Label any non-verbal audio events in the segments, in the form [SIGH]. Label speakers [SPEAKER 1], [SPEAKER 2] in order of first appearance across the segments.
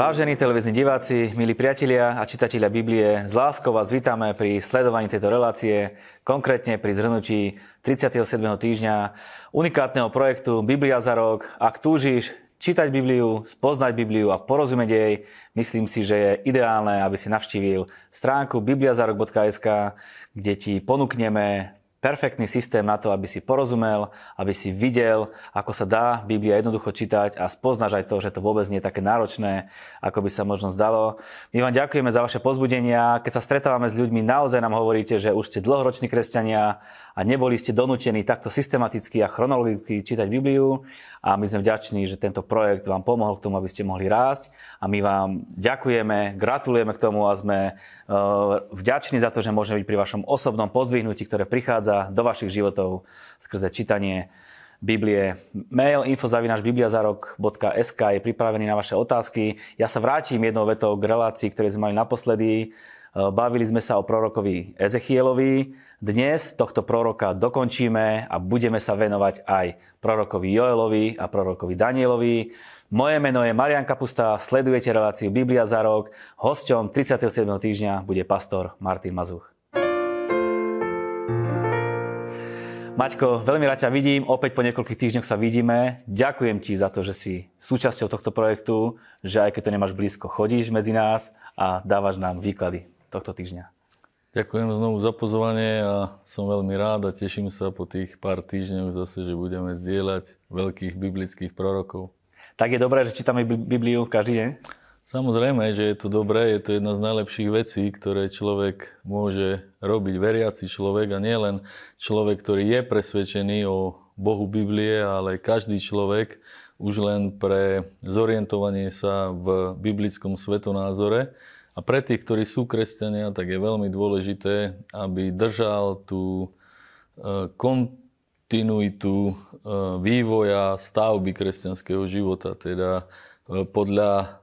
[SPEAKER 1] Vážení televízni diváci, milí priatelia a čitatelia Biblie, s láskou vás vítame pri sledovaní tejto relácie, konkrétne pri zhrnutí 37. týždňa unikátneho projektu Biblia za rok. Ak túžiš čítať Bibliu, spoznať Bibliu a porozumieť jej, myslím si, že je ideálne, aby si navštívil stránku bibliazarok.sk, kde ti ponúkneme perfektný systém na to, aby si porozumel, aby si videl, ako sa dá Biblia jednoducho čítať a spoznáš aj to, že to vôbec nie je také náročné, ako by sa možno zdalo. My vám ďakujeme za vaše pozbudenia. Keď sa stretávame s ľuďmi, naozaj nám hovoríte, že už ste dlhoroční kresťania a neboli ste donútení takto systematicky a chronologicky čítať Bibliu a my sme vďační, že tento projekt vám pomohol k tomu, aby ste mohli rásť a my vám ďakujeme, gratulujeme k tomu a sme e, vďační za to, že môžeme byť pri vašom osobnom pozdvihnutí, ktoré prichádza do vašich životov skrze čítanie Biblie. Mail info.bibliazarok.sk je pripravený na vaše otázky. Ja sa vrátim jednou vetou k relácii, ktoré sme mali naposledy. E, bavili sme sa o prorokovi Ezechielovi. Dnes tohto proroka dokončíme a budeme sa venovať aj prorokovi Joelovi a prorokovi Danielovi. Moje meno je Marian Kapusta, sledujete reláciu Biblia za rok. Hosťom 37. týždňa bude pastor Martin Mazuch. Maťko, veľmi rád ťa vidím, opäť po niekoľkých týždňoch sa vidíme. Ďakujem ti za to, že si súčasťou tohto projektu, že aj keď to nemáš blízko, chodíš medzi nás a dávaš nám výklady tohto týždňa.
[SPEAKER 2] Ďakujem znovu za pozvanie a som veľmi rád a teším sa po tých pár týždňoch zase, že budeme zdieľať veľkých biblických prorokov.
[SPEAKER 1] Tak je dobré, že čítame Bibliu každý deň?
[SPEAKER 2] Samozrejme, že je to dobré, je to jedna z najlepších vecí, ktoré človek môže robiť, veriaci človek a nielen človek, ktorý je presvedčený o Bohu Biblie, ale každý človek už len pre zorientovanie sa v biblickom svetonázore a pre tých, ktorí sú kresťania, tak je veľmi dôležité, aby držal tú e, kontinuitu e, vývoja stavby kresťanského života. Teda e, podľa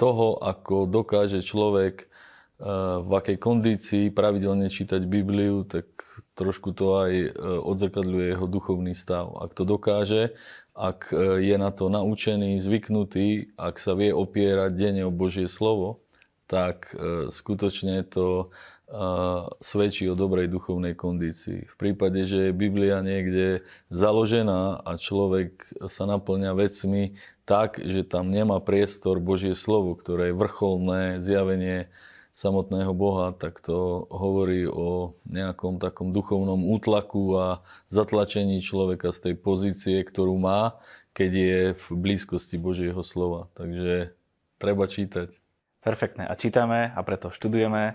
[SPEAKER 2] toho, ako dokáže človek v akej kondícii pravidelne čítať Bibliu, tak trošku to aj odzrkadľuje jeho duchovný stav. Ak to dokáže, ak je na to naučený, zvyknutý, ak sa vie opierať denne o Božie slovo, tak e, skutočne to e, svedčí o dobrej duchovnej kondícii. V prípade, že je Biblia niekde založená a človek sa naplňa vecmi tak, že tam nemá priestor Božie slovo, ktoré je vrcholné zjavenie samotného Boha, tak to hovorí o nejakom takom duchovnom útlaku a zatlačení človeka z tej pozície, ktorú má, keď je v blízkosti Božieho slova. Takže treba čítať.
[SPEAKER 1] Perfektné. A čítame a preto študujeme.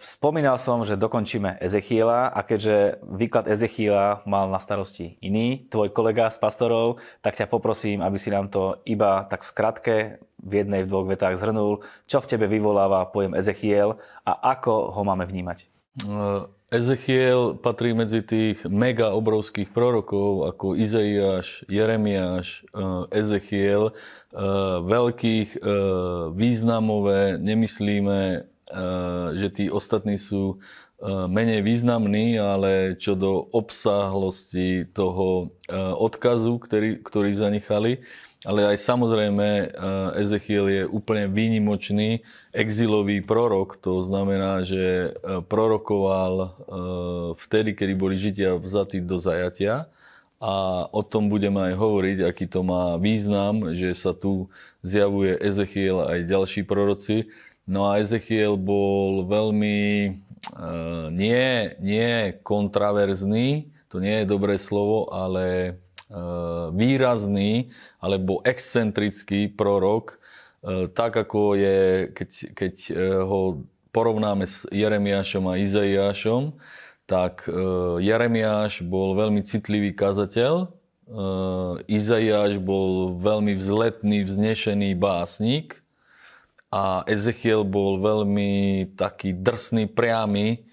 [SPEAKER 1] Spomínal som, že dokončíme Ezechiela a keďže výklad Ezechiela mal na starosti iný, tvoj kolega z pastorov, tak ťa poprosím, aby si nám to iba tak v skratke v jednej, v dvoch vetách zhrnul, čo v tebe vyvoláva pojem Ezechiel a ako ho máme vnímať.
[SPEAKER 2] Ezechiel patrí medzi tých mega obrovských prorokov ako Izaiáš, Jeremiáš, Ezechiel Eh, veľkých eh, významové, nemyslíme, že tí ostatní sú menej významní, ale čo do obsahlosti toho odkazu, ktorý, ktorý zanechali, ale aj samozrejme Ezechiel je úplne výnimočný exilový prorok, to znamená, že prorokoval vtedy, kedy boli žitia vzatí do zajatia a o tom budeme aj hovoriť, aký to má význam, že sa tu zjavuje Ezechiel aj ďalší proroci. No a Ezechiel bol veľmi e, nie, nie kontraverzný, to nie je dobré slovo, ale e, výrazný alebo excentrický prorok, e, tak ako je, keď, keď ho porovnáme s Jeremiášom a Izaiášom, tak Jeremiáš bol veľmi citlivý kazateľ, Izaiáš bol veľmi vzletný, vznešený básnik a Ezechiel bol veľmi taký drsný, priamy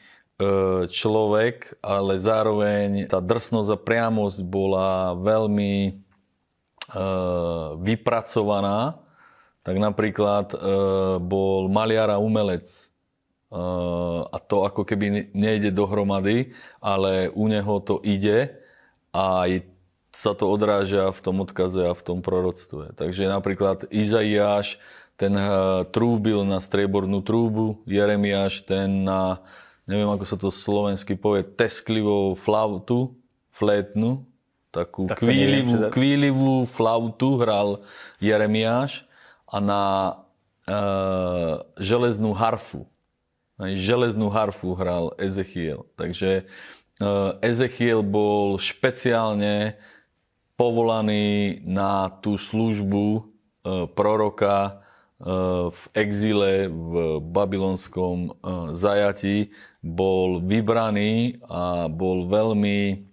[SPEAKER 2] človek, ale zároveň tá drsnosť a priamosť bola veľmi vypracovaná. Tak napríklad bol maliar a umelec a to ako keby nejde dohromady, ale u neho to ide a sa to odráža v tom odkaze a v tom proroctve. Takže napríklad Izaiáš, ten trúbil na striebornú trúbu, Jeremiáš ten na, neviem ako sa to slovensky povie, tesklivou flautu, flétnu, takú tak kvílivú, neviem, kvílivú flautu hral Jeremiáš a na e, železnú harfu. Železnú harfu hral Ezechiel. Takže e, Ezechiel bol špeciálne povolaný na tú službu e, proroka v exile v babylonskom e, zajatí, bol vybraný a bol veľmi,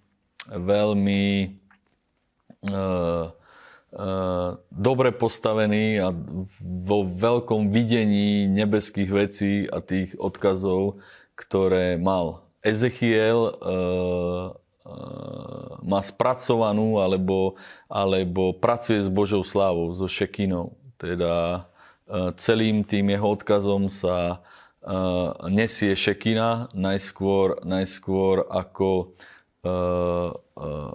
[SPEAKER 2] veľmi dobre postavený a vo veľkom videní nebeských vecí a tých odkazov, ktoré mal. Ezechiel má spracovanú alebo, alebo pracuje s Božou slávou, so šekinou. Teda celým tým jeho odkazom sa eh, nesie šekina najskôr, najskôr ako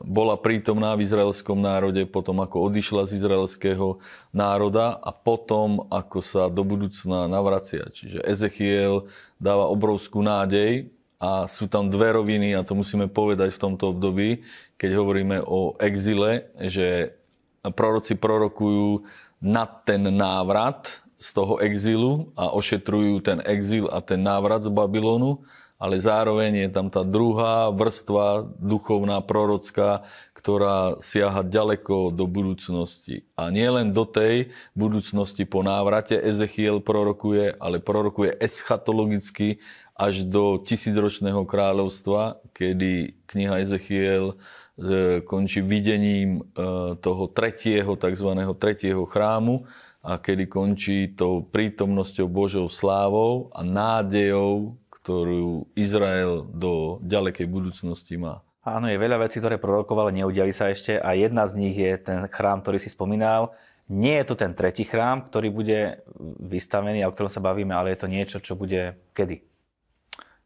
[SPEAKER 2] bola prítomná v izraelskom národe, potom ako odišla z izraelského národa a potom ako sa do budúcna navracia. Čiže Ezechiel dáva obrovskú nádej a sú tam dve roviny a to musíme povedať v tomto období, keď hovoríme o exile, že proroci prorokujú na ten návrat z toho exilu a ošetrujú ten exil a ten návrat z Babylonu, ale zároveň je tam tá druhá vrstva duchovná, prorocká, ktorá siaha ďaleko do budúcnosti. A nie len do tej budúcnosti po návrate Ezechiel prorokuje, ale prorokuje eschatologicky až do tisícročného kráľovstva, kedy kniha Ezechiel končí videním e, toho tretieho, tzv. tretieho chrámu a kedy končí tou prítomnosťou Božou slávou a nádejou, ktorú Izrael do ďalekej budúcnosti má.
[SPEAKER 1] Áno, je veľa vecí, ktoré prorokovali, neudiali sa ešte a jedna z nich je ten chrám, ktorý si spomínal. Nie je to ten tretí chrám, ktorý bude vystavený a o ktorom sa bavíme, ale je to niečo, čo bude kedy?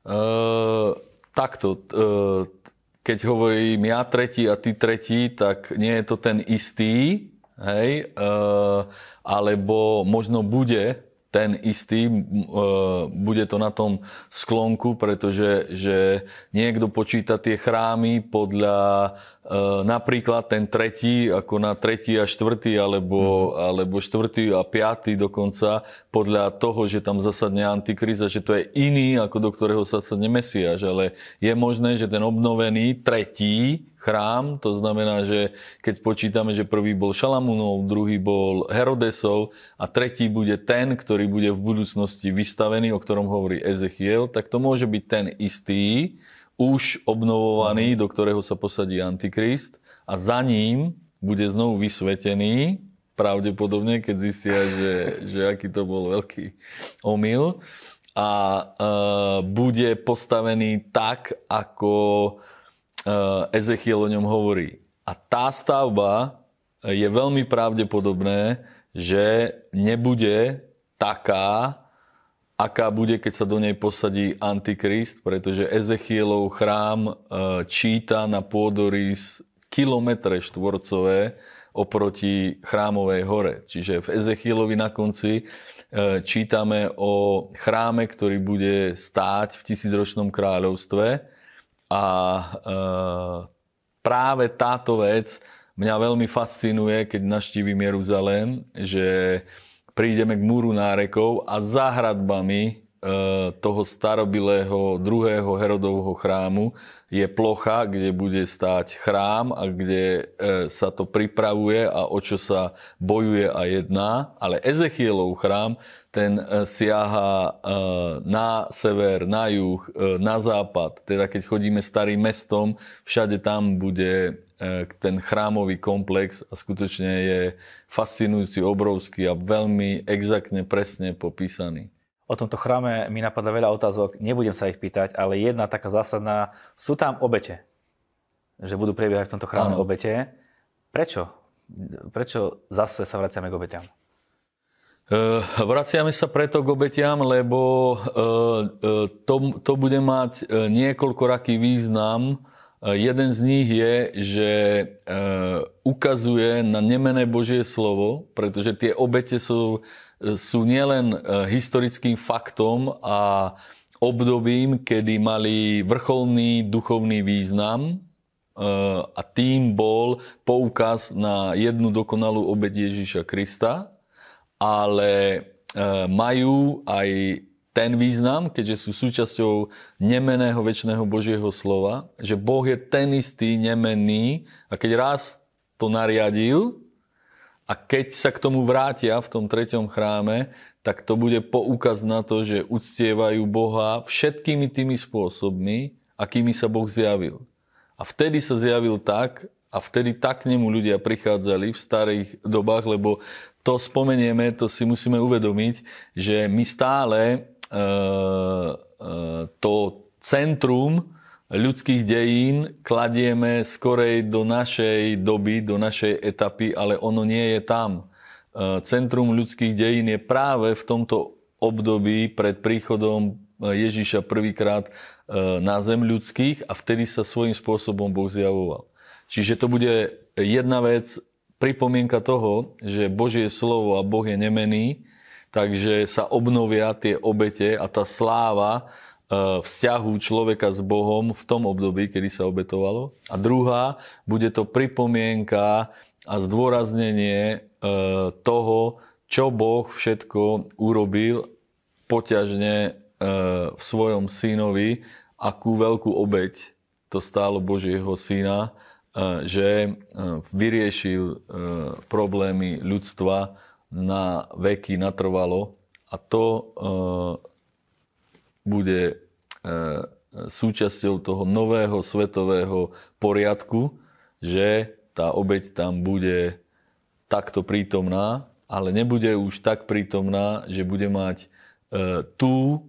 [SPEAKER 2] Uh, takto, uh, keď hovorím ja tretí a ty tretí, tak nie je to ten istý, hej, uh, alebo možno bude ten istý, bude to na tom sklonku, pretože že niekto počíta tie chrámy podľa E, napríklad ten tretí, ako na tretí a štvrtý, alebo, mm. alebo štvrtý a piatý dokonca, podľa toho, že tam zasadne Antikrist a že to je iný, ako do ktorého zasadne Mesiáš. Ale je možné, že ten obnovený tretí chrám, to znamená, že keď počítame, že prvý bol Šalamunov, druhý bol Herodesov a tretí bude ten, ktorý bude v budúcnosti vystavený, o ktorom hovorí Ezechiel, tak to môže byť ten istý, už obnovovaný, do ktorého sa posadí Antikrist a za ním bude znovu vysvetený, pravdepodobne, keď zistia, že, že aký to bol veľký omyl. A e, bude postavený tak, ako Ezechiel o ňom hovorí. A tá stavba je veľmi pravdepodobné, že nebude taká, aká bude, keď sa do nej posadí Antikrist, pretože Ezechielov chrám e, číta na pôdorys kilometre štvorcové oproti chrámovej hore. Čiže v Ezechielovi na konci e, čítame o chráme, ktorý bude stáť v tisícročnom kráľovstve a e, práve táto vec mňa veľmi fascinuje, keď naštívim Jeruzalém, že prídeme k múru nárekov a za hradbami e, toho starobilého druhého Herodovho chrámu je plocha, kde bude stáť chrám a kde e, sa to pripravuje a o čo sa bojuje a jedná. Ale Ezechielov chrám, ten e, siaha na sever, na juh, na západ. Teda keď chodíme starým mestom, všade tam bude E, ten chrámový komplex a skutočne je fascinujúci, obrovský a veľmi exaktne, presne popísaný.
[SPEAKER 1] O tomto chráme mi napadá veľa otázok, nebudem sa ich pýtať, ale jedna taká zásadná, sú tam obete, že budú prebiehať v tomto chráme ano. obete. Prečo? Prečo zase sa vraciame k obetiam?
[SPEAKER 2] Uh, vraciame sa preto k obetiam, lebo uh, uh, to, to bude mať niekoľkoraký význam. Jeden z nich je, že ukazuje na nemené Božie slovo, pretože tie obete sú, sú nielen historickým faktom a obdobím, kedy mali vrcholný duchovný význam a tým bol poukaz na jednu dokonalú obed Ježíša Krista, ale majú aj ten význam, keďže sú súčasťou nemeného väčšného Božieho slova, že Boh je ten istý nemenný a keď raz to nariadil a keď sa k tomu vrátia v tom treťom chráme, tak to bude poukaz na to, že uctievajú Boha všetkými tými spôsobmi, akými sa Boh zjavil. A vtedy sa zjavil tak, a vtedy tak k nemu ľudia prichádzali v starých dobách, lebo to spomenieme, to si musíme uvedomiť, že my stále Eh, eh, to centrum ľudských dejín kladieme skorej do našej doby, do našej etapy, ale ono nie je tam. Eh, centrum ľudských dejín je práve v tomto období pred príchodom Ježíša prvýkrát na zem ľudských a vtedy sa svojím spôsobom Boh zjavoval. Čiže to bude jedna vec, pripomienka toho, že Božie slovo a Boh je nemený takže sa obnovia tie obete a tá sláva e, vzťahu človeka s Bohom v tom období, kedy sa obetovalo. A druhá, bude to pripomienka a zdôraznenie e, toho, čo Boh všetko urobil poťažne e, v svojom synovi, akú veľkú obeť to stálo Božieho syna, že vyriešil problémy ľudstva na veky natrvalo a to e, bude e, súčasťou toho nového svetového poriadku, že tá obeď tam bude takto prítomná, ale nebude už tak prítomná, že bude mať e, tú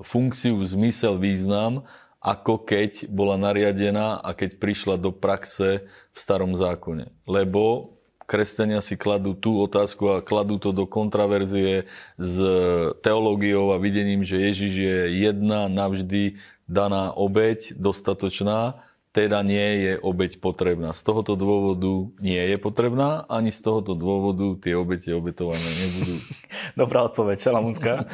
[SPEAKER 2] funkciu, zmysel, význam, ako keď bola nariadená a keď prišla do praxe v starom zákone. Lebo kresťania si kladú tú otázku a kladú to do kontraverzie s teológiou a videním, že Ježiš je jedna navždy daná obeď, dostatočná, teda nie je obeď potrebná. Z tohoto dôvodu nie je potrebná, ani z tohoto dôvodu tie obete obetované nebudú. [LAUGHS]
[SPEAKER 1] Dobrá odpoveď, Šalamúnska.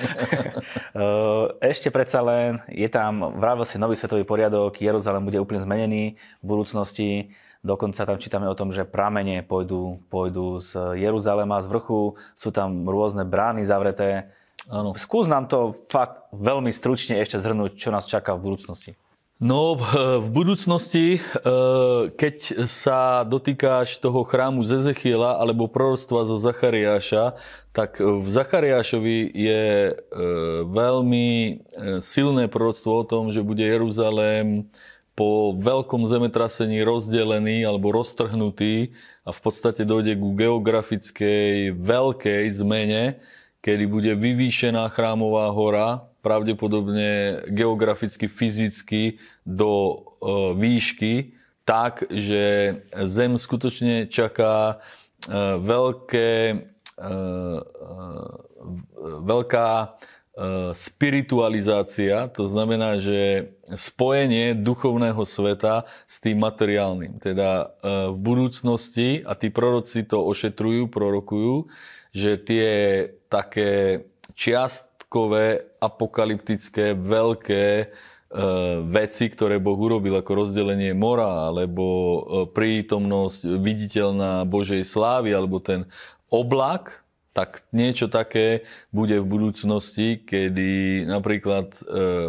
[SPEAKER 1] [LAUGHS] Ešte predsa len je tam, vravil si nový svetový poriadok, Jeruzalém bude úplne zmenený v budúcnosti. Dokonca tam čítame o tom, že pramene pôjdu, pôjdu z Jeruzalema, z vrchu, sú tam rôzne brány zavreté. Áno. Skús nám to fakt veľmi stručne ešte zhrnúť, čo nás čaká v budúcnosti.
[SPEAKER 2] No, v budúcnosti, e, keď sa dotýkáš toho chrámu z Ezechiela alebo proroctva zo Zachariáša, tak v Zachariášovi je e, veľmi e, silné proroctvo o tom, že bude Jeruzalém po veľkom zemetrasení rozdelený alebo roztrhnutý a v podstate dojde ku geografickej veľkej zmene, kedy bude vyvýšená chrámová hora, pravdepodobne geograficky, fyzicky do e, výšky, tak, že Zem skutočne čaká e, veľké, e, veľká spiritualizácia, to znamená, že spojenie duchovného sveta s tým materiálnym. Teda v budúcnosti, a tí proroci to ošetrujú, prorokujú, že tie také čiastkové, apokalyptické, veľké e, veci, ktoré Boh urobil ako rozdelenie mora, alebo prítomnosť viditeľná Božej slávy, alebo ten oblak, tak niečo také bude v budúcnosti, kedy napríklad e,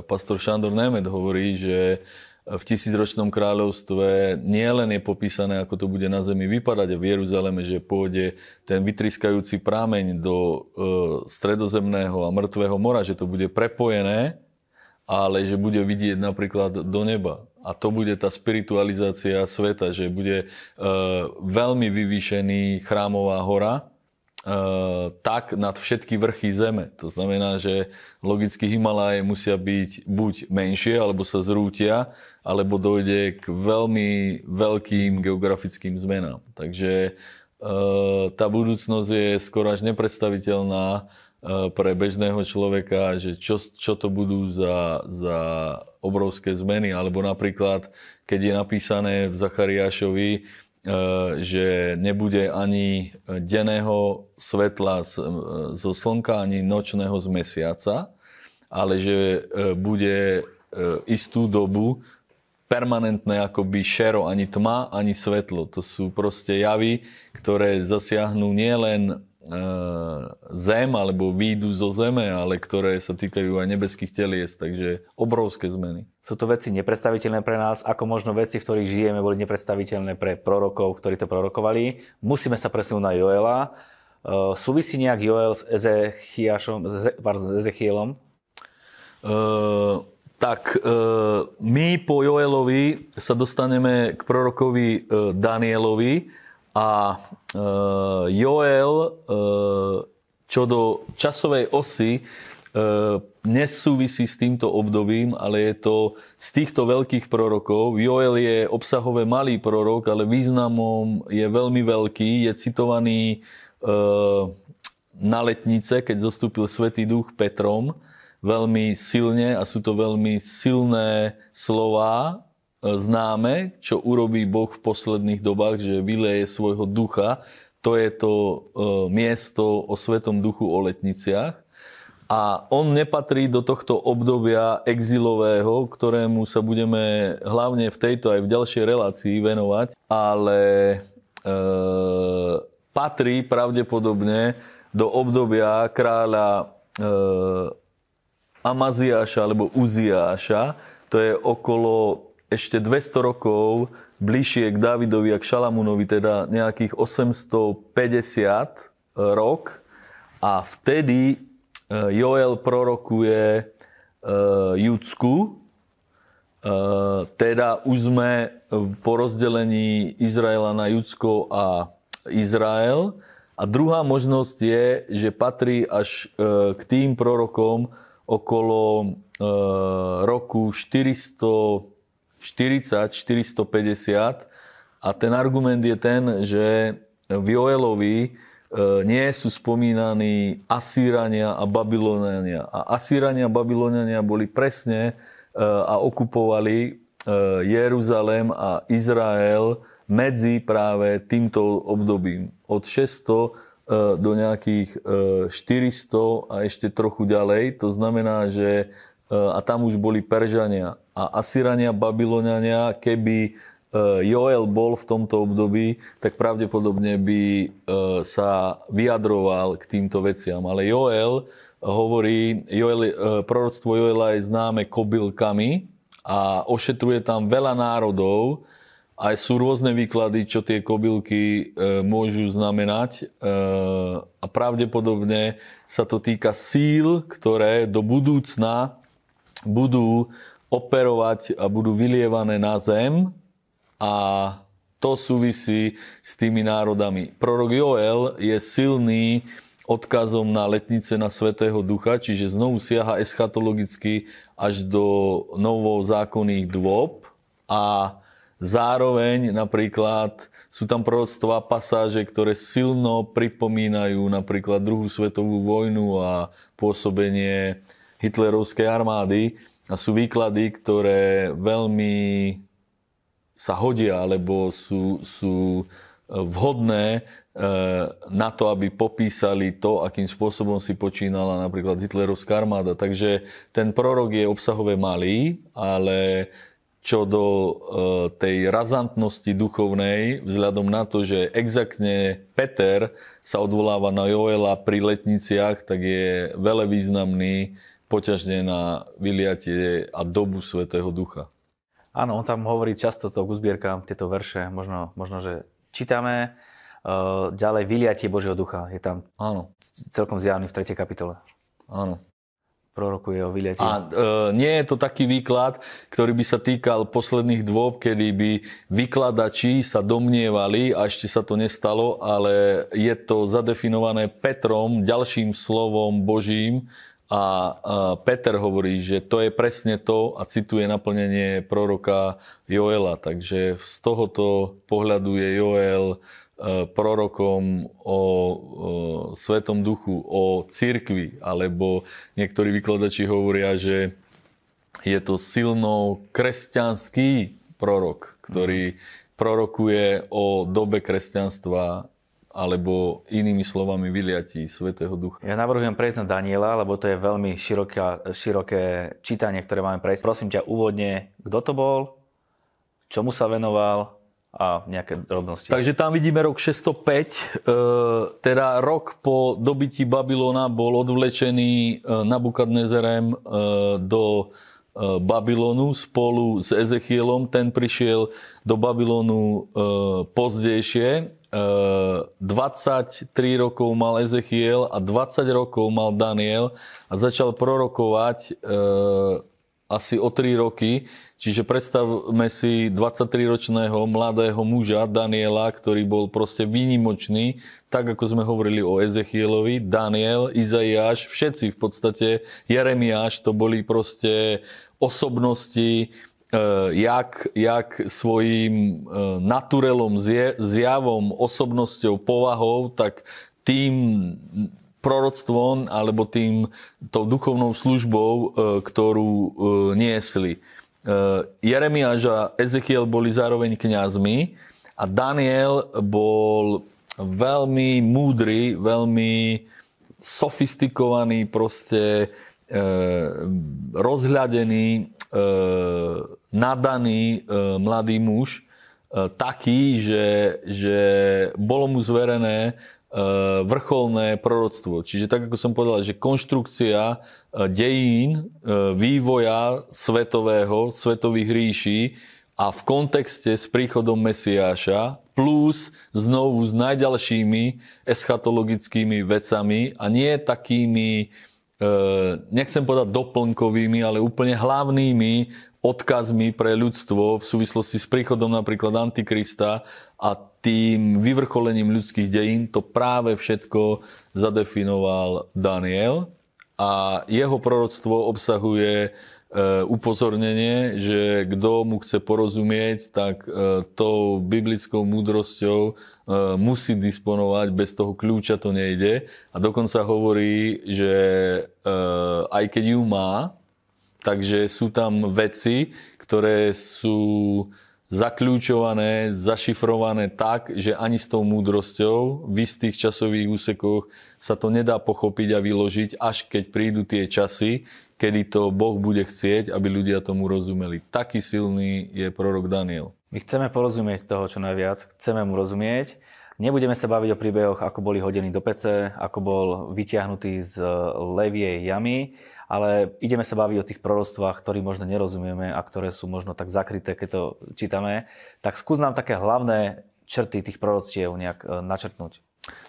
[SPEAKER 2] pastor Šandor Nemet hovorí, že v tisícročnom kráľovstve nielen je popísané, ako to bude na zemi vypadať a v Jeruzaleme, že pôjde ten vytriskajúci prámeň do e, stredozemného a mŕtvého mora, že to bude prepojené, ale že bude vidieť napríklad do neba. A to bude tá spiritualizácia sveta, že bude e, veľmi vyvýšený chrámová hora, tak nad všetky vrchy zeme. To znamená, že logicky Himalaje musia byť buď menšie, alebo sa zrútia, alebo dojde k veľmi veľkým geografickým zmenám. Takže eh, tá budúcnosť je skoro až nepredstaviteľná pre bežného človeka, že čo, čo to budú za, za obrovské zmeny. Alebo napríklad, keď je napísané v Zachariášovi, e, že nebude ani denného svetla zo slnka, ani nočného z mesiaca, ale že bude istú dobu permanentné akoby šero, ani tma, ani svetlo. To sú proste javy, ktoré zasiahnu nielen e, zem alebo výjdu zo zeme, ale ktoré sa týkajú aj nebeských telies, takže obrovské zmeny.
[SPEAKER 1] Sú to veci nepredstaviteľné pre nás, ako možno veci, v ktorých žijeme, boli nepredstaviteľné pre prorokov, ktorí to prorokovali. Musíme sa presunúť na Joela. E, súvisí nejak Joel s Ezechiašom, pardon, Ezechielom?
[SPEAKER 2] Uh, tak e, my po Joelovi sa dostaneme k prorokovi e, Danielovi a e, Joel čo do časovej osy nesúvisí s týmto obdobím, ale je to z týchto veľkých prorokov. Joel je obsahové malý prorok, ale významom je veľmi veľký. Je citovaný na letnice, keď zostúpil Svetý duch Petrom veľmi silne a sú to veľmi silné slova e, známe, čo urobí Boh v posledných dobách, že vyleje svojho ducha. To je to e, miesto o Svetom duchu o letniciach. A on nepatrí do tohto obdobia exilového, ktorému sa budeme hlavne v tejto aj v ďalšej relácii venovať, ale e, patrí pravdepodobne do obdobia kráľa e, Amaziáša alebo Uziáša, to je okolo ešte 200 rokov bližšie k Davidovi a k Šalamúnovi, teda nejakých 850 rok. A vtedy e, Joel prorokuje e, Judsku, e, teda už sme po rozdelení Izraela na Judsko a Izrael. A druhá možnosť je, že patrí až k tým prorokom, okolo e, roku 440-450 a ten argument je ten, že v Joelovi e, nie sú spomínaní Asýrania a Babyloniania. A Asýrania a Babyloniania boli presne e, a okupovali Jeruzalém a Izrael medzi práve týmto obdobím. Od 600 E, do nejakých 400 e, a ešte trochu ďalej. To znamená, že e, a tam už boli Peržania a Asyrania, Babyloniania, keby Joel bol v tomto období, tak pravdepodobne by sa vyjadroval k týmto veciam. Ale Joel hovorí, Joel, proroctvo Joela je známe kobylkami a ošetruje tam veľa národov, aj sú rôzne výklady, čo tie kobylky e, môžu znamenať e, a pravdepodobne sa to týka síl, ktoré do budúcna budú operovať a budú vylievané na zem a to súvisí s tými národami. Prorok Joel je silný odkazom na letnice na Svetého Ducha, čiže znovu siaha eschatologicky až do novozákonných dôb a Zároveň napríklad sú tam proroctvá pasáže, ktoré silno pripomínajú napríklad druhú svetovú vojnu a pôsobenie hitlerovskej armády. A sú výklady, ktoré veľmi sa hodia, alebo sú, sú vhodné e, na to, aby popísali to, akým spôsobom si počínala napríklad hitlerovská armáda. Takže ten prorok je obsahové malý, ale čo do e, tej razantnosti duchovnej, vzhľadom na to, že exaktne Peter sa odvoláva na Joela pri letniciach, tak je veľa významný poťažne na vyliatie a dobu Svetého Ducha.
[SPEAKER 1] Áno, on tam hovorí často to k uzbierkám, tieto verše, možno, možno že čítame. Uh, ďalej, vyliatie Božieho ducha je tam Áno. celkom zjavný v 3. kapitole.
[SPEAKER 2] Áno
[SPEAKER 1] prorokuje o vyliatí.
[SPEAKER 2] A e, nie je to taký výklad, ktorý by sa týkal posledných dôb, kedy by vykladači sa domnievali, a ešte sa to nestalo, ale je to zadefinované Petrom, ďalším slovom Božím, a, Peter hovorí, že to je presne to a cituje naplnenie proroka Joela. Takže z tohoto pohľadu je Joel prorokom o, Svetom duchu, o cirkvi, alebo niektorí vykladači hovoria, že je to silno kresťanský prorok, ktorý prorokuje o dobe kresťanstva alebo inými slovami vyliatí Svetého Ducha.
[SPEAKER 1] Ja navrhujem prejsť na Daniela, lebo to je veľmi široké, široké čítanie, ktoré máme prejsť. Prosím ťa úvodne, kto to bol, čomu sa venoval a nejaké drobnosti.
[SPEAKER 2] Takže tam vidíme rok 605, e, teda rok po dobití Babylona bol odvlečený e, Nabukadnezerem e, do Babylonu spolu s Ezechielom. Ten prišiel do Babylonu pozdejšie 23 rokov mal Ezechiel a 20 rokov mal Daniel a začal prorokovať e, asi o 3 roky. Čiže predstavme si 23-ročného mladého muža Daniela, ktorý bol proste výnimočný, tak ako sme hovorili o Ezechielovi, Daniel, Izaiáš, všetci v podstate, Jeremiáš, to boli proste osobnosti, jak, jak svojím e, naturelom, zjavom, osobnosťou, povahou, tak tým proroctvom alebo tým tou duchovnou službou, e, ktorú niesli. Jeremiáš a Ezechiel boli zároveň kňazmi a Daniel bol veľmi múdry, veľmi sofistikovaný, proste rozhľadený nadaný e, mladý muž, e, taký, že, že bolo mu zverené e, vrcholné proroctvo. Čiže tak, ako som povedal, že konštrukcia dejín, vývoja svetového, svetových ríší a v kontexte s príchodom Mesiáša plus znovu s najďalšími eschatologickými vecami a nie takými, nechcem povedať doplnkovými, ale úplne hlavnými odkazmi pre ľudstvo v súvislosti s príchodom napríklad Antikrista a tým vyvrcholením ľudských dejín, to práve všetko zadefinoval Daniel. A jeho proroctvo obsahuje e, upozornenie, že kto mu chce porozumieť, tak e, tou biblickou múdrosťou e, musí disponovať, bez toho kľúča to nejde. A dokonca hovorí, že aj keď ju má, Takže sú tam veci, ktoré sú zakľúčované, zašifrované tak, že ani s tou múdrosťou v istých časových úsekoch sa to nedá pochopiť a vyložiť, až keď prídu tie časy, kedy to Boh bude chcieť, aby ľudia tomu rozumeli. Taký silný je prorok Daniel.
[SPEAKER 1] My chceme porozumieť toho čo najviac, chceme mu rozumieť. Nebudeme sa baviť o príbehoch, ako boli hodení do pece, ako bol vyťahnutý z leviej jamy, ale ideme sa baviť o tých proroctvách, ktorým možno nerozumieme a ktoré sú možno tak zakryté, keď to čítame. Tak skús nám také hlavné črty tých proroctiev nejak e, načrtnúť.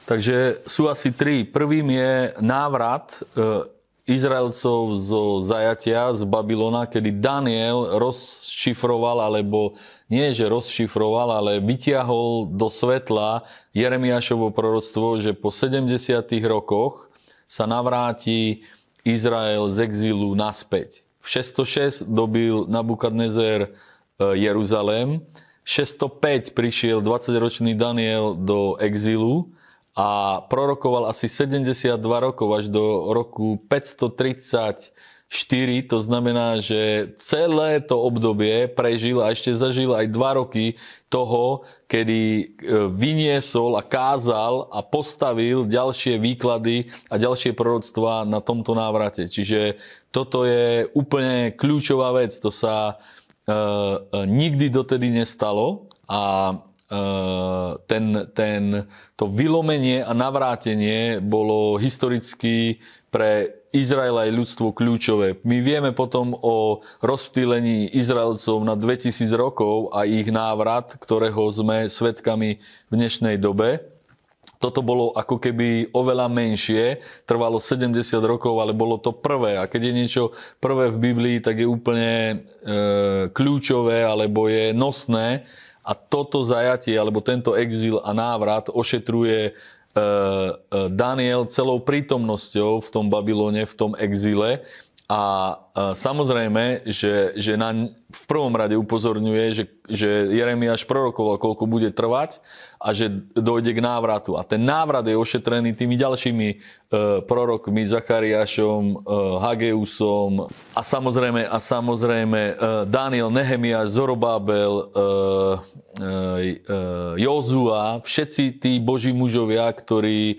[SPEAKER 2] Takže sú asi tri. Prvým je návrat e, Izraelcov zo zajatia z Babylona, kedy Daniel rozšifroval, alebo nie, že rozšifroval, ale vytiahol do svetla Jeremiášovo proroctvo, že po 70 rokoch sa navráti Izrael z exílu naspäť. V 606 dobil Nabukadnezer e, Jeruzalém, 605 prišiel 20-ročný Daniel do exílu a prorokoval asi 72 rokov až do roku 530 4, to znamená, že celé to obdobie prežil a ešte zažil aj 2 roky toho, kedy e, vyniesol a kázal a postavil ďalšie výklady a ďalšie proroctvá na tomto návrate. Čiže toto je úplne kľúčová vec, to sa e, e, nikdy dotedy nestalo a ten, ten, to vylomenie a navrátenie bolo historicky pre Izrael aj ľudstvo kľúčové. My vieme potom o rozptýlení Izraelcov na 2000 rokov a ich návrat, ktorého sme svetkami v dnešnej dobe. Toto bolo ako keby oveľa menšie, trvalo 70 rokov, ale bolo to prvé. A keď je niečo prvé v Biblii, tak je úplne e, kľúčové alebo je nosné. A toto zajatie, alebo tento exil a návrat ošetruje E, e, Daniel celou prítomnosťou v tom Babylone, v tom exile. A samozrejme, že, že na, v prvom rade upozorňuje, že, že Jeremiáš prorokoval, koľko bude trvať a že dojde k návratu. A ten návrat je ošetrený tými ďalšími e, prorokmi, Zachariášom, e, Hageusom a samozrejme, a samozrejme e, Daniel, Nehemiáš, Zorobábel, e, e, e, Jozua, všetci tí boží mužovia, ktorí e,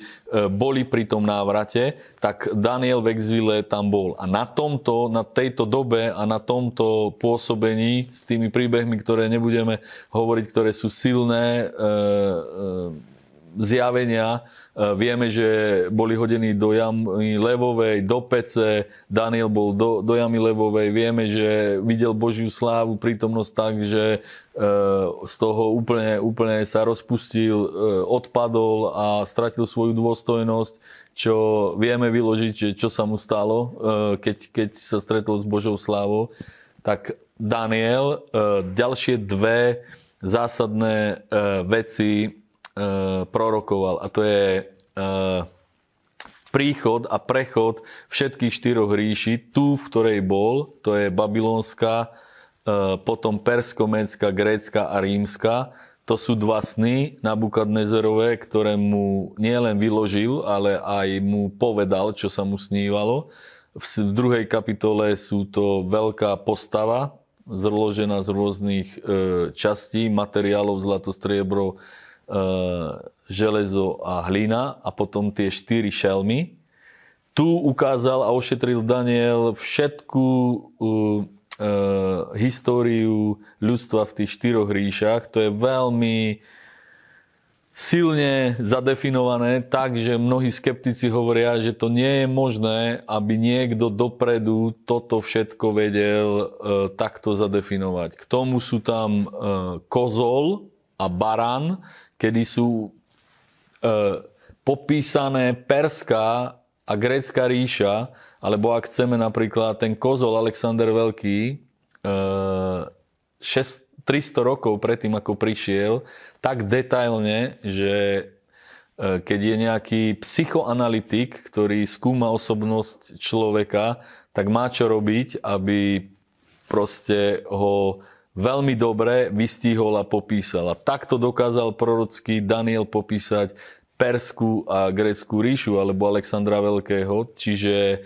[SPEAKER 2] boli pri tom návrate, tak Daniel v exíle tam bol. A na tomto, na tejto dobe a na tomto pôsobení s tými príbehmi, ktoré nebudeme hovoriť, ktoré sú silné, e, E, zjavenia. E, vieme, že boli hodení do jamy levovej, do pece, Daniel bol do, do jamy levovej, vieme, že videl Božiu slávu, prítomnosť tak, že e, z toho úplne, úplne sa rozpustil, odpadol a stratil svoju dôstojnosť, čo vieme vyložiť, čo sa mu stalo, keď, keď sa stretol s Božou slávou. Tak Daniel, ďalšie dve zásadné veci Eh, prorokoval a to je príchod a prechod všetkých štyroch ríši, tu, v ktorej bol, to je babylonská, potom perskomecká, grécka a rímska. To sú dva sny Nabukadnezerové, ktoré mu nielen vyložil, ale aj mu povedal, čo sa mu snívalo. V druhej kapitole sú to veľká postava, zložená z rôznych častí, materiálov, zlato, striebro, E, železo a hlina a potom tie štyri šelmy. Tu ukázal a ošetril Daniel všetku uh, históriu ľudstva v tých štyroch ríšach. To je veľmi silne zadefinované tak, že mnohí skeptici hovoria, že to nie je možné, aby niekto dopredu toto všetko vedel uh, takto zadefinovať. K tomu sú tam uh, kozol a baran, kedy sú e, popísané Perská a Grécka ríša, alebo ak chceme napríklad ten kozol Alexander Veľký, e, 6, 300 rokov predtým, ako prišiel, tak detailne, že e, keď je nejaký psychoanalytik, ktorý skúma osobnosť človeka, tak má čo robiť, aby proste ho veľmi dobre vystihol a popísal. A takto dokázal prorocký Daniel popísať Perskú a Grécku ríšu alebo Alexandra Veľkého. Čiže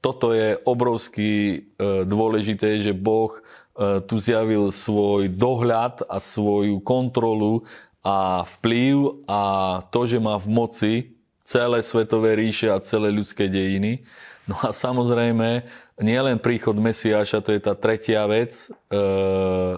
[SPEAKER 2] toto je obrovsky e, dôležité, že Boh e, tu zjavil svoj dohľad a svoju kontrolu a vplyv a to, že má v moci celé svetové ríše a celé ľudské dejiny. No a samozrejme, nielen príchod Mesiáša, to je tá tretia vec,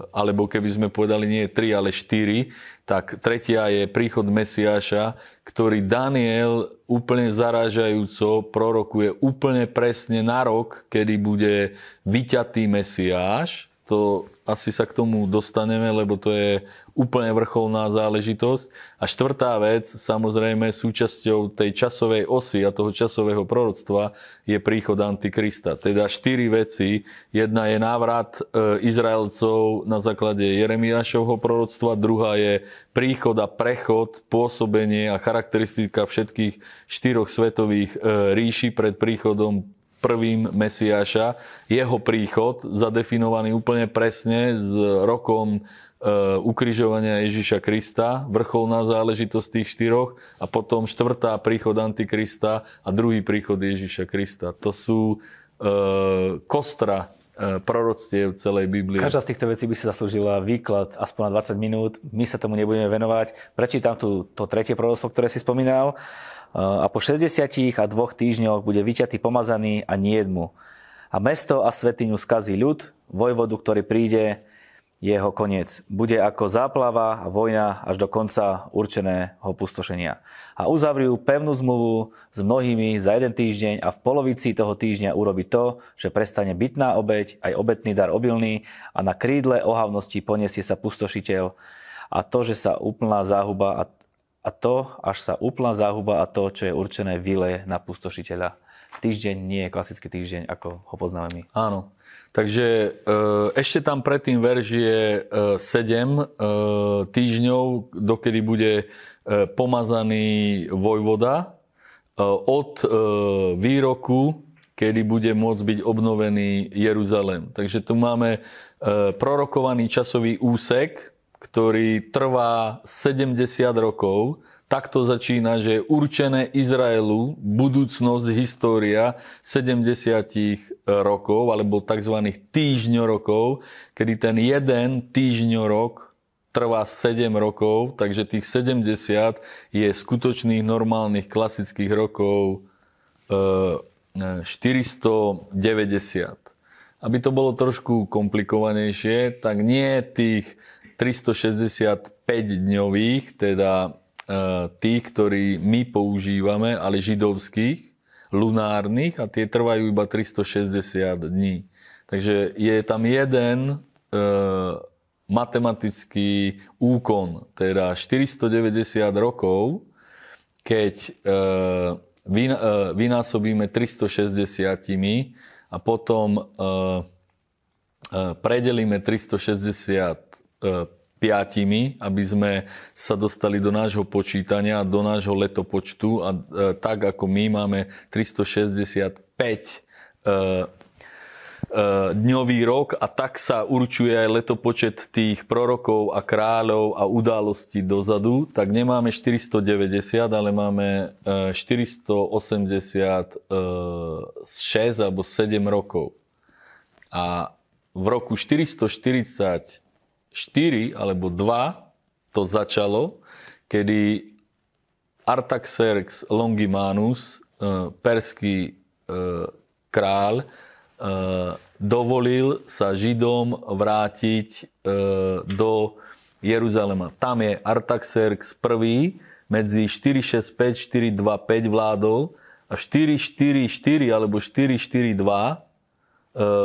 [SPEAKER 2] alebo keby sme povedali nie tri, ale štyri, tak tretia je príchod Mesiáša, ktorý Daniel úplne zarážajúco prorokuje úplne presne na rok, kedy bude vyťatý Mesiáš. To asi sa k tomu dostaneme, lebo to je úplne vrcholná záležitosť. A štvrtá vec, samozrejme súčasťou tej časovej osy a toho časového proroctva je príchod Antikrista. Teda štyri veci. Jedna je návrat e, Izraelcov na základe Jeremiášovho proroctva, druhá je príchod a prechod, pôsobenie a charakteristika všetkých štyroch svetových e, ríši pred príchodom prvým Mesiáša, jeho príchod, zadefinovaný úplne presne s rokom ukrižovania Ježiša Krista, vrcholná záležitosť tých štyroch a potom štvrtá príchod Antikrista a druhý príchod Ježiša Krista. To sú e, kostra e, proroctiev celej Biblie.
[SPEAKER 1] Každá z týchto vecí by si zaslúžila výklad aspoň na 20 minút. My sa tomu nebudeme venovať. Prečítam tu to tretie proroctvo, ktoré si spomínal. A po 60 a dvoch týždňoch bude vyťatý pomazaný a nie mu. A mesto a svetiňu skazí ľud, vojvodu, ktorý príde, jeho koniec. Bude ako záplava a vojna až do konca určeného pustošenia. A uzavriu pevnú zmluvu s mnohými za jeden týždeň a v polovici toho týždňa urobi to, že prestane bytná obeď, aj obetný dar obilný a na krídle ohavnosti poniesie sa pustošiteľ a to, že sa úplná záhuba a, a to, až sa úplná záhuba a to, čo je určené, vyle na pustošiteľa. Týždeň nie je klasický týždeň, ako ho poznáme my.
[SPEAKER 2] Áno. Takže e, ešte tam predtým verž je 7 e, e, týždňov, dokedy bude pomazaný vojvoda. Od výroku kedy bude môcť byť obnovený Jeruzalém. Takže tu máme prorokovaný časový úsek, ktorý trvá 70 rokov. Takto začína, že je určené Izraelu budúcnosť, história 70 rokov, alebo tzv. týždňorokov, kedy ten jeden týždňorok trvá 7 rokov, takže tých 70 je skutočných normálnych klasických rokov 490. Aby to bolo trošku komplikovanejšie, tak nie tých 365 dňových, teda e, tých, ktorí my používame, ale židovských, lunárnych a tie trvajú iba 360 dní. Takže je tam jeden e, matematický úkon, teda 490 rokov, keď e, E, vynásobíme 360 a potom e, e, predelíme 365, aby sme sa dostali do nášho počítania, do nášho letopočtu a tak ako my máme 365 E, dňový rok a tak sa určuje aj letopočet tých prorokov a kráľov a udalostí dozadu, tak nemáme 490, ale máme 486 e, alebo 7 rokov. A v roku 444 alebo 2 to začalo, kedy Artaxerxes Longimanus, e, perský kráľ, dovolil sa Židom vrátiť e, do Jeruzalema. Tam je Artaxerx prvý, medzi 465, 425 vládol a 444 alebo 442 e,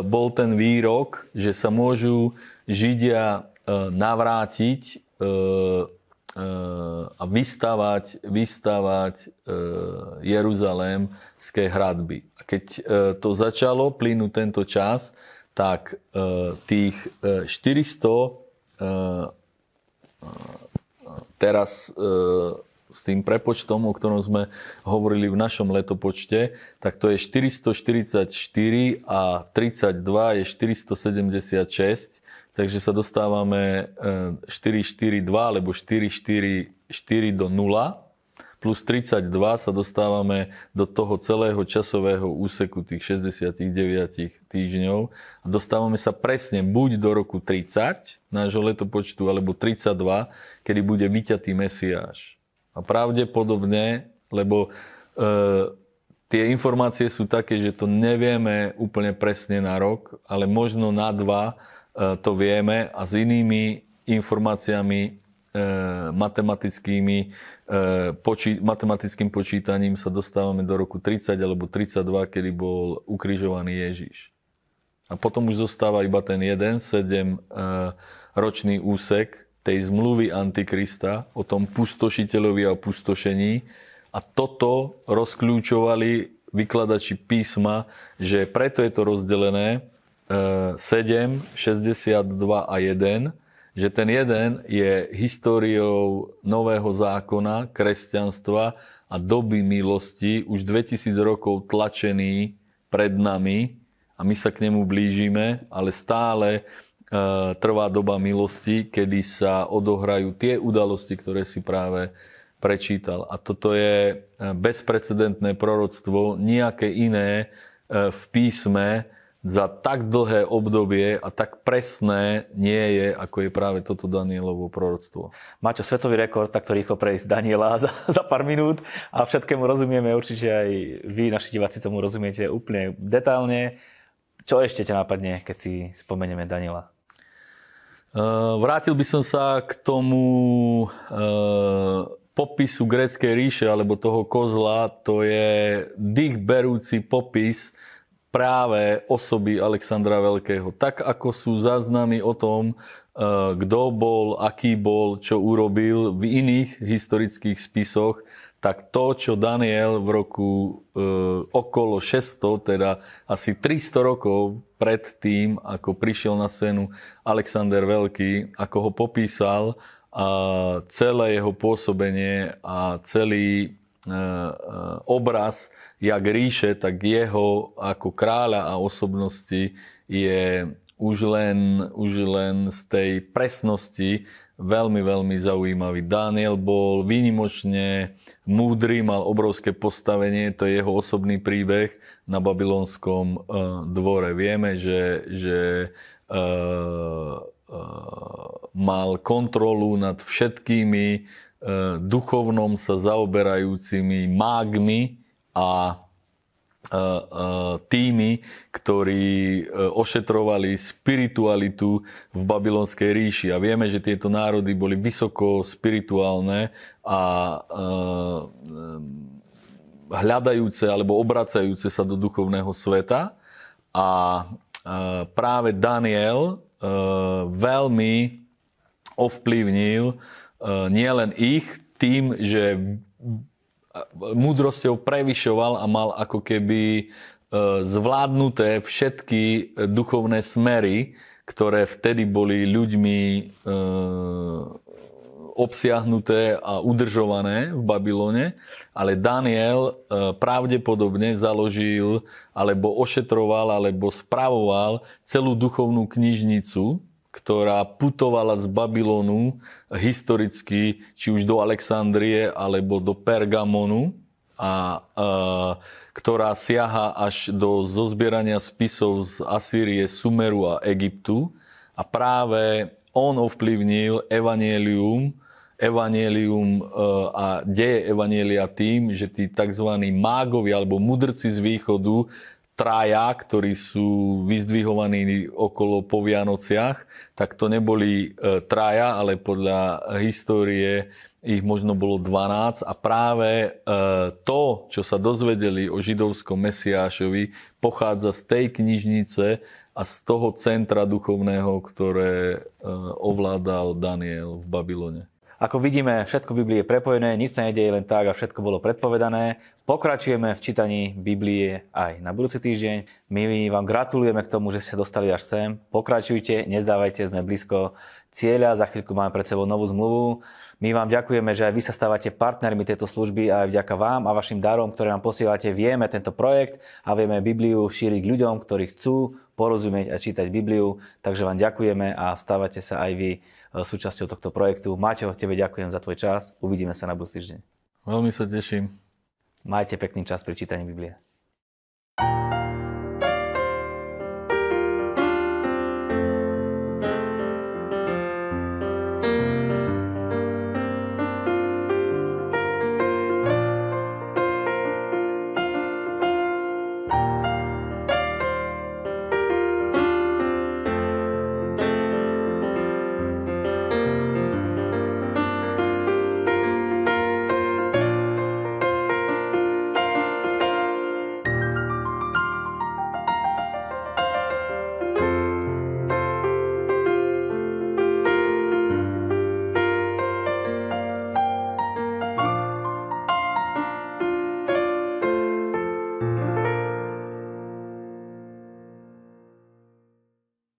[SPEAKER 2] bol ten výrok, že sa môžu Židia e, navrátiť a vystavať, vystavať Jeruzalémske hradby. A keď to začalo plynúť tento čas, tak tých 400 teraz s tým prepočtom, o ktorom sme hovorili v našom letopočte, tak to je 444 a 32 je 476 takže sa dostávame 4-4-2 e, alebo 4-4-4 do 0 plus 32 sa dostávame do toho celého časového úseku tých 69 týždňov a dostávame sa presne buď do roku 30 nášho letopočtu alebo 32, kedy bude vyťatý Mesiáš. A pravdepodobne, lebo e, tie informácie sú také, že to nevieme úplne presne na rok, ale možno na dva to vieme a s inými informáciami e, matematickými, e, počí, matematickým počítaním sa dostávame do roku 30 alebo 32, kedy bol ukrižovaný Ježiš. A potom už zostáva iba ten jeden, 7 ročný úsek tej zmluvy Antikrista o tom pustošiteľovi a pustošení. A toto rozkľúčovali vykladači písma, že preto je to rozdelené, 7, 62 a 1, že ten jeden je históriou nového zákona, kresťanstva a doby milosti, už 2000 rokov tlačený pred nami a my sa k nemu blížime, ale stále e, trvá doba milosti, kedy sa odohrajú tie udalosti, ktoré si práve prečítal. A toto je e, bezprecedentné proroctvo, nejaké iné e, v písme, za tak dlhé obdobie a tak presné nie je, ako je práve toto Danielovo proroctvo.
[SPEAKER 1] Máte svetový rekord, takto rýchlo prejsť Daniela [LAUGHS] za, za pár minút a všetkému rozumieme, určite aj vy, naši diváci, tomu rozumiete úplne detailne. Čo ešte ťa nápadne, keď si spomenieme Daniela?
[SPEAKER 2] Vrátil by som sa k tomu popisu gréckej ríše alebo toho kozla. To je dých berúci popis práve osoby Alexandra Veľkého. Tak ako sú záznamy o tom, e, kto bol, aký bol, čo urobil v iných historických spisoch, tak to, čo Daniel v roku e, okolo 600, teda asi 300 rokov pred tým, ako prišiel na scénu Alexander Veľký, ako ho popísal, a celé jeho pôsobenie a celý obraz jak ríše, tak jeho ako kráľa a osobnosti je už len, už len z tej presnosti veľmi, veľmi zaujímavý. Daniel bol výnimočne múdry, mal obrovské postavenie, to je jeho osobný príbeh na babylonskom uh, dvore. Vieme, že, že uh, uh, mal kontrolu nad všetkými duchovnom sa zaoberajúcimi mágmi a tými, ktorí e, ošetrovali spiritualitu v babylonskej ríši. A vieme, že tieto národy boli vysoko spirituálne a e, hľadajúce alebo obracajúce sa do duchovného sveta. A e, práve Daniel veľmi ovplyvnil nielen ich tým, že múdrosťou prevyšoval a mal ako keby e, zvládnuté všetky e, duchovné smery, ktoré vtedy boli ľuďmi e, obsiahnuté a udržované v Babylone, ale Daniel pravdepodobne založil alebo ošetroval alebo spravoval celú duchovnú knižnicu, ktorá putovala z Babylonu historicky, či už do Alexandrie alebo do Pergamonu, a, a ktorá siaha až do zozbierania spisov z Asýrie, Sumeru a Egyptu. A práve on ovplyvnil evanielium, evanielium e, a deje evanielia tým, že tí tzv. mágovi alebo mudrci z východu traja, ktorí sú vyzdvihovaní okolo po Vianociach, tak to neboli e, traja, ale podľa histórie ich možno bolo 12 a práve e, to, čo sa dozvedeli o židovskom Mesiášovi, pochádza z tej knižnice a z toho centra duchovného, ktoré e, ovládal Daniel v Babylone.
[SPEAKER 1] Ako vidíme, všetko v Biblii je prepojené, nič sa nedieje len tak a všetko bolo predpovedané. Pokračujeme v čítaní Biblie aj na budúci týždeň. My vám gratulujeme k tomu, že ste dostali až sem. Pokračujte, nezdávajte, sme blízko cieľa. Za chvíľku máme pred sebou novú zmluvu. My vám ďakujeme, že aj vy sa stávate partnermi tejto služby a aj vďaka vám a vašim darom, ktoré nám posielate, vieme tento projekt a vieme Bibliu šíriť ľuďom, ktorí chcú porozumieť a čítať Bibliu. Takže vám ďakujeme a stávate sa aj vy E, súčasťou tohto projektu. Maťo, tebe ďakujem za tvoj čas. Uvidíme sa na budúci týždeň.
[SPEAKER 2] Veľmi sa teším.
[SPEAKER 1] Majte pekný čas pri čítaní Biblie.